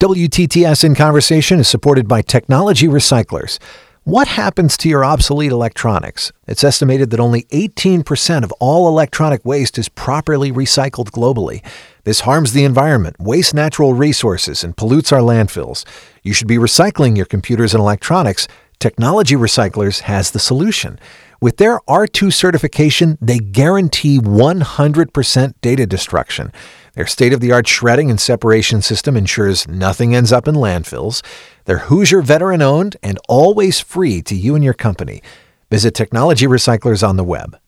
WTTS in Conversation is supported by Technology Recyclers. What happens to your obsolete electronics? It's estimated that only 18% of all electronic waste is properly recycled globally. This harms the environment, wastes natural resources, and pollutes our landfills. You should be recycling your computers and electronics. Technology Recyclers has the solution. With their R2 certification, they guarantee 100% data destruction. Their state of the art shredding and separation system ensures nothing ends up in landfills. They're Hoosier veteran owned and always free to you and your company. Visit Technology Recyclers on the web.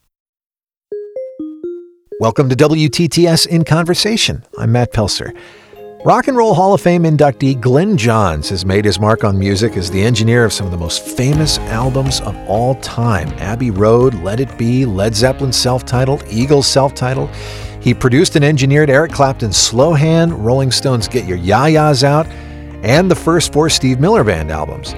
Welcome to WTTS in Conversation. I'm Matt Pelser. Rock and Roll Hall of Fame inductee Glyn Johns has made his mark on music as the engineer of some of the most famous albums of all time Abbey Road, Let It Be, Led Zeppelin self titled, Eagles self titled. He produced and engineered Eric Clapton's Slowhand, Rolling Stones' Get Your Ya-Ya's Out, and the first four Steve Miller Band albums.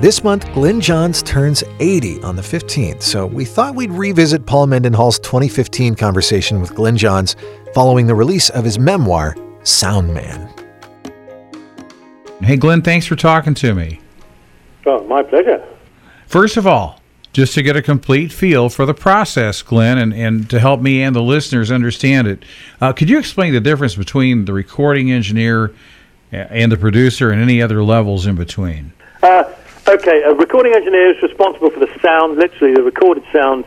This month, Glyn Johns turns 80 on the 15th, so we thought we'd revisit Paul Mendenhall's 2015 conversation with Glyn Johns following the release of his memoir, Sound Man. Hey, Glyn, thanks for talking to me. Oh, my pleasure. First of all, just to get a complete feel for the process, Glyn, and, and to help me and the listeners understand it. Uh, could you explain the difference between the recording engineer and the producer and any other levels in between? Uh, okay, a recording engineer is responsible for the sound, literally the recorded sound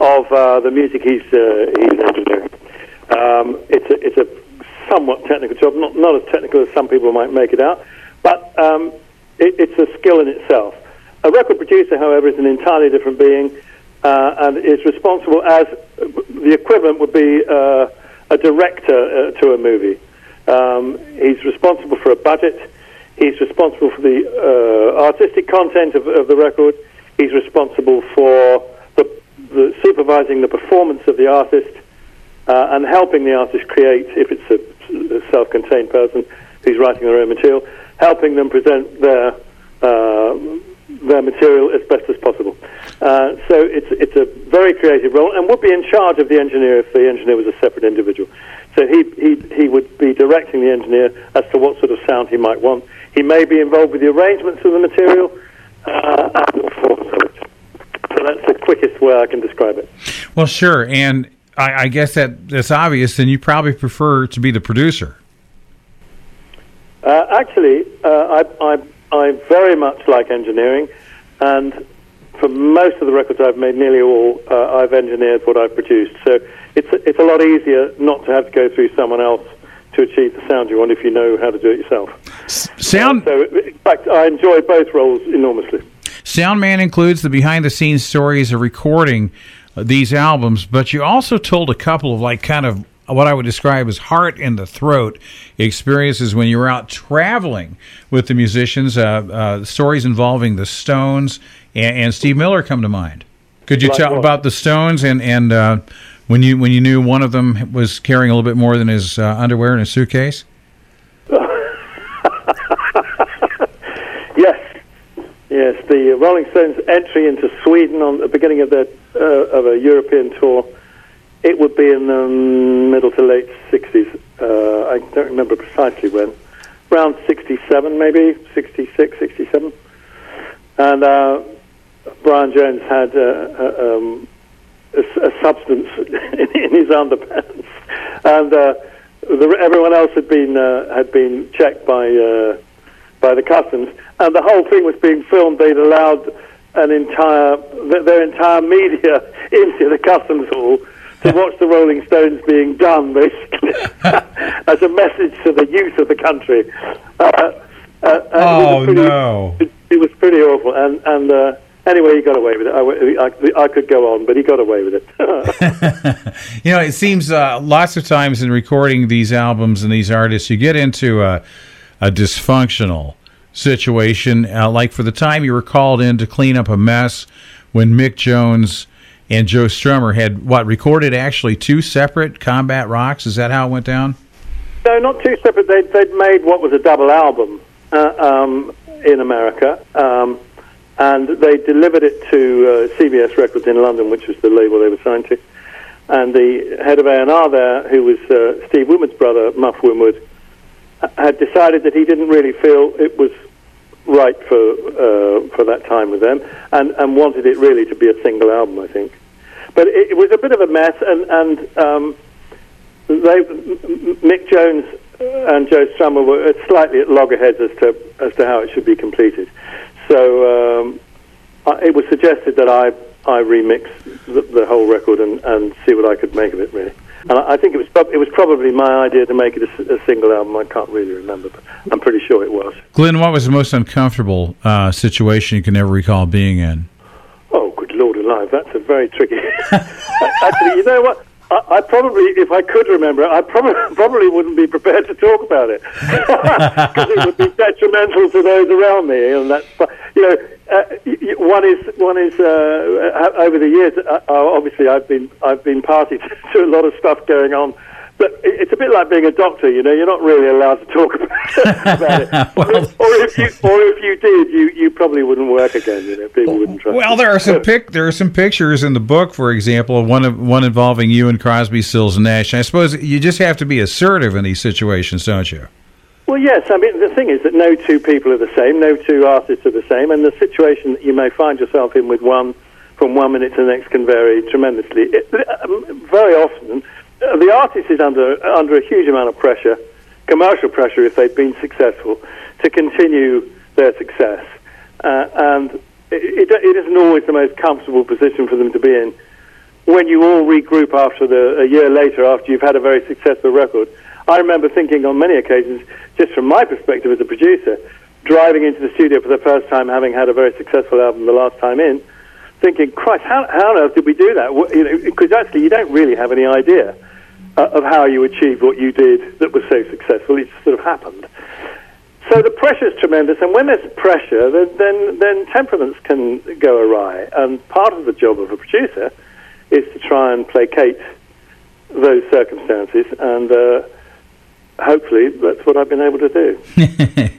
of uh, the music he's, uh, he's engineering. Um, it's, a, it's a somewhat technical job, not, not as technical as some people might make it out, but um, it, it's a skill in itself. A record producer, however, is an entirely different being uh, and is responsible as the equivalent would be uh, a director uh, to a movie. Um, he's responsible for a budget. He's responsible for the uh, artistic content of, of, the record. He's responsible for the, the supervising the performance of the artist uh, and helping the artist create, if it's a, a self-contained person who's writing their own material, helping them present their uh, their material as best as possible. Uh, so it's it's a very creative role, and would be in charge of the engineer if the engineer was a separate individual. So he he he would be directing the engineer as to what sort of sound he might want. He may be involved with the arrangements of the material uh. So that's the quickest way I can describe it. Well, sure, and I, I guess that that's obvious. Then you probably prefer to be the producer. Uh, actually, uh, I, I I very much like engineering, and for most of the records I've made, nearly all, uh, I've engineered what I've produced. So it's a, it's a lot easier not to have to go through someone else to achieve the sound you want if you know how to do it yourself. Sound. Uh, so, in fact, I enjoy both roles enormously. Soundman includes the behind-the-scenes stories of recording these albums, but you also told a couple of like kind of what I would describe as heart in the throat experiences when you were out traveling with the musicians. Uh, uh, stories involving the Stones and, and, Steve Miller come to mind. Could you like tell what? about the Stones and and uh, when you when you knew one of them was carrying a little bit more than his uh, underwear in a suitcase? Yes. The Rolling Stones' entry into Sweden on the beginning of their uh, of a European tour it would be in the middle to late 60s. Uh, I don't remember precisely when. Around 67, maybe, 66, 67. And uh, Brian Jones had uh, uh um, a, a, substance in his underpants. And uh, the, everyone else had been, had been checked by, by the customs. And the whole thing was being filmed. They'd allowed an entire, their entire media into the customs hall to watch the Rolling Stones being done, basically, as a message to the youth of the country. Uh, uh, oh pretty, no! It, it, was pretty awful, and and uh, anyway, he got away with it. I, I, I, could go on, but he got away with it. you know, it seems uh, lots of times in recording these albums and these artists, you get into a, a dysfunctional situation. Uh, like for the time you were called in to clean up a mess when Mick Jones and Joe Strummer had what recorded actually two separate combat rocks. Is that how it went down? No, not two separate. They'd, they'd made what was a double album uh, um, in America, um, and they delivered it to uh, CBS Records in London, which was the label they were signed to. And the head of A&R there, who was uh, Steve Winwood's brother, Muff Winwood, had decided that he didn't really feel it was right for uh, for that time with them, and, and wanted it really to be a single album, I think. But it, it was a bit of a mess, and and um, they, Mick Jones and Joe Strummer were slightly at loggerheads as to as to how it should be completed. So um, it was suggested that I I remix the, the whole record and, and see what I could make of it really. And I, I think it was it was probably my idea to make it a, a, single album. I can't really remember, but I'm pretty sure it was. Glyn, what was the most uncomfortable uh, situation you can ever recall being in? Oh, good Lord alive, that's a very tricky. Actually, you know what? I, I, probably, if I could remember I probably probably wouldn't be prepared to talk about it because it would be detrimental to those around me, and that's you know. Uh, one is one is uh, over the years. Uh, obviously, I've been I've been party to a lot of stuff going on but it's a bit like being a doctor, you know. You're not really allowed to talk about it. well, or, if you, or if you did, you, you probably wouldn't work again. You know, people wouldn't trust. Well, there are some pic, there are some pictures in the book, for example, one of, one involving you and Crosby, Stills, and Nash. I suppose you just have to be assertive in these situations, don't you? Well, yes. I mean, the thing is that no two people are the same. No two artists are the same, and the situation that you may find yourself in with one from one minute to the next can vary tremendously. It, um, very often artist is under under a huge amount of pressure, commercial pressure if they've been successful, to continue their success, uh, and it, it isn't always the most comfortable position for them to be in. When you all regroup after the a year later, after you've had a very successful record, I remember thinking on many occasions, just from my perspective as a producer, driving into the studio for the first time, having had a very successful album the last time in, thinking, Christ, how, how on earth did we do that? You know, because actually you don't really have any idea uh, of how you achieved what you did that was so successful. It just sort of happened. So the pressure is tremendous, and when there's pressure, then, then, then temperaments can go awry. And part of the job of a producer is to try and placate those circumstances, and uh, hopefully that's what I've been able to do.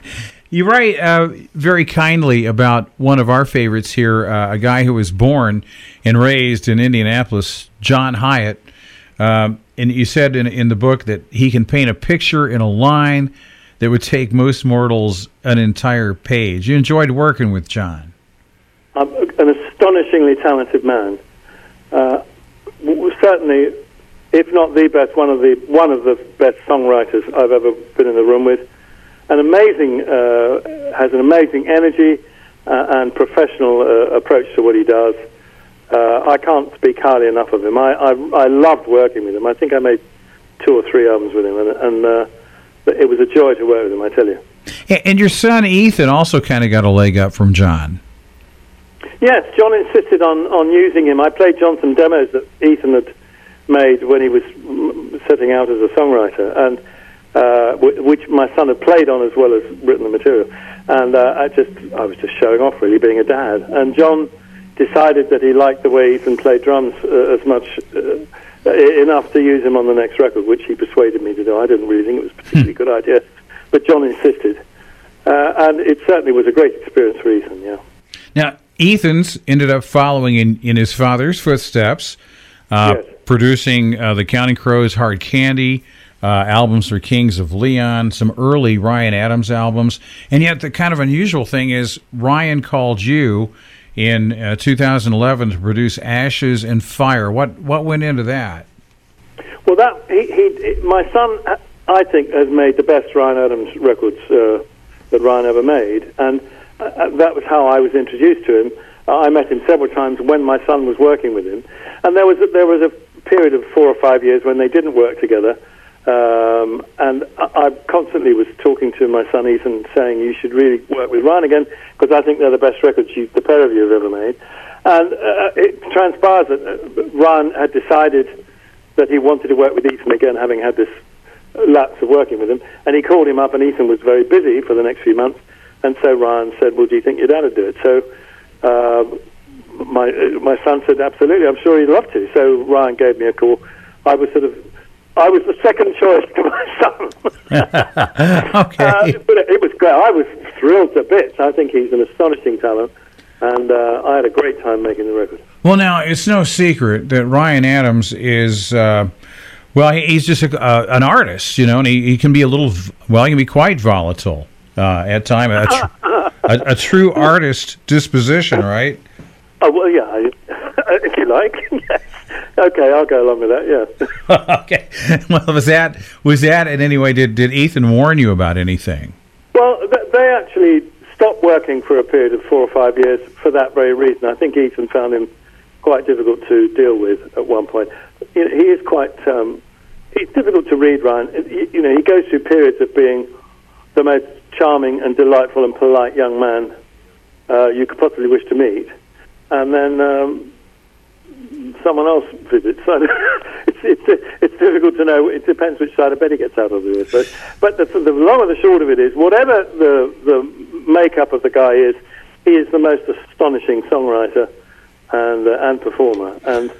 You write uh, very kindly about one of our favorites here, uh, a guy who was born and raised in Indianapolis, John Hiatt. Um, and you said in, in the book that he can paint a picture in a line that would take most mortals an entire page. You enjoyed working with John. I'm an astonishingly talented man. Uh, certainly, if not the best, one of the one of the best songwriters I've ever been in the room with. An amazing, uh, has an amazing energy uh, and professional uh, approach to what he does uh, I can't speak highly enough of him. I, I, I loved working with him. I think I made two or three albums with him, and, and uh, it was a joy to work with him. I tell you. And your son Ethan also kind of got a leg up from John. Yes, John insisted on, on using him. I played John some demos that Ethan had made when he was setting out as a songwriter, and uh, which my son had played on as well as written the material. And uh, I just I was just showing off, really, being a dad. And John decided that he liked the way Ethan played drums uh, as much uh, enough to use him on the next record, which he persuaded me to do. I didn't really think it was a particularly good idea, but John insisted, uh, and it certainly was a great experience for Ethan. Yeah. Now Ethan's ended up following in, in his father's footsteps, uh, yes. producing uh, the Counting Crows' "Hard Candy." Uh, albums for Kings of Leon, some early Ryan Adams albums, and yet the kind of unusual thing is Ryan called you in uh, 2011 to produce Ashes and Fire. What what went into that? Well, that he, he my son, I think, has made the best Ryan Adams records uh, that Ryan ever made, and uh, uh that was how I was introduced to him. I met him several times when my son was working with him, and there was a, there was a period of four or five years when they didn't work together. Um, and I, I, constantly was talking to my son Ethan, saying you should really work with Ryan again because I think they're the best records you, the pair of you have ever made. And uh, it transpires that uh, Ryan had decided that he wanted to work with Ethan again, having had this lapse of working with him. And he called him up, and Ethan was very busy for the next few months. And so Ryan said, "Well, do you think your dad would do it?" So. Uh, my my son said absolutely. I'm sure he'd love to. So Ryan gave me a call. I was sort of I was the second choice to my son. okay. Uh, but it, was great. I was thrilled to bits. I think he's an astonishing talent, and uh, I had a great time making the record. Well, now it's no secret that Ryan Adams is uh, Well, he's just a, uh, an artist, you know, and he, he, can be a little, well, he can be quite volatile uh, at times. A, tr- a, a, true artist disposition, right? Oh well, yeah, if you like. Okay, I'll go along with that. Yeah. okay. Well, was that was that in any way? Did did Ethan warn you about anything? Well, they actually stopped working for a period of four or five years for that very reason. I think Ethan found him quite difficult to deal with at one point. He is quite um, he's difficult to read, Ryan. You know, he goes through periods of being the most charming and delightful and polite young man uh, you could possibly wish to meet, and then um, someone else visits. So it's, it's it's difficult to know. It depends which side of bed he gets out of it. But but the, the long and the short of it is, whatever the the makeup of the guy is, he is the most astonishing songwriter and uh, and performer. And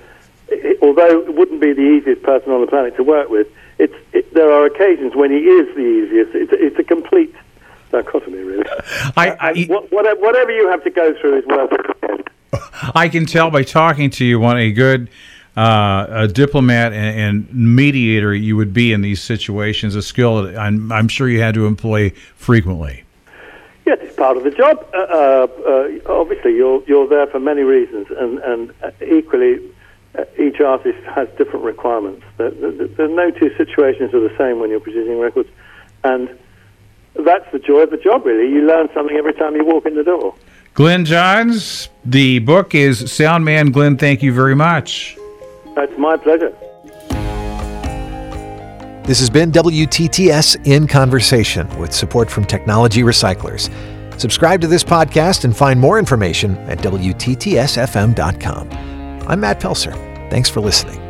it, although it wouldn't be the easiest person on the planet to work with, it's it, there are occasions when he is the easiest. It's, it's a complete dichotomy, really. I, I, whatever, whatever you have to go through is worth it. I can tell by talking to you what a good uh, a diplomat and, and, mediator you would be in these situations, a skill that I'm, I'm sure you had to employ frequently. Yes, it's part of the job. Uh, uh, uh obviously, you're you're there for many reasons, and and uh, equally, uh, each artist has different requirements. There, there, no two situations are the same when you're producing records, and that's the joy of the job. Really, you learn something every time you walk in the door. Glyn Johns, the book is Sound Man. Glyn, thank you very much. That's my pleasure. This has been WTTS in Conversation with support from Technology Recyclers. Subscribe to this podcast and find more information at WTTSFM.com. I'm Matt Pelser. Thanks for listening.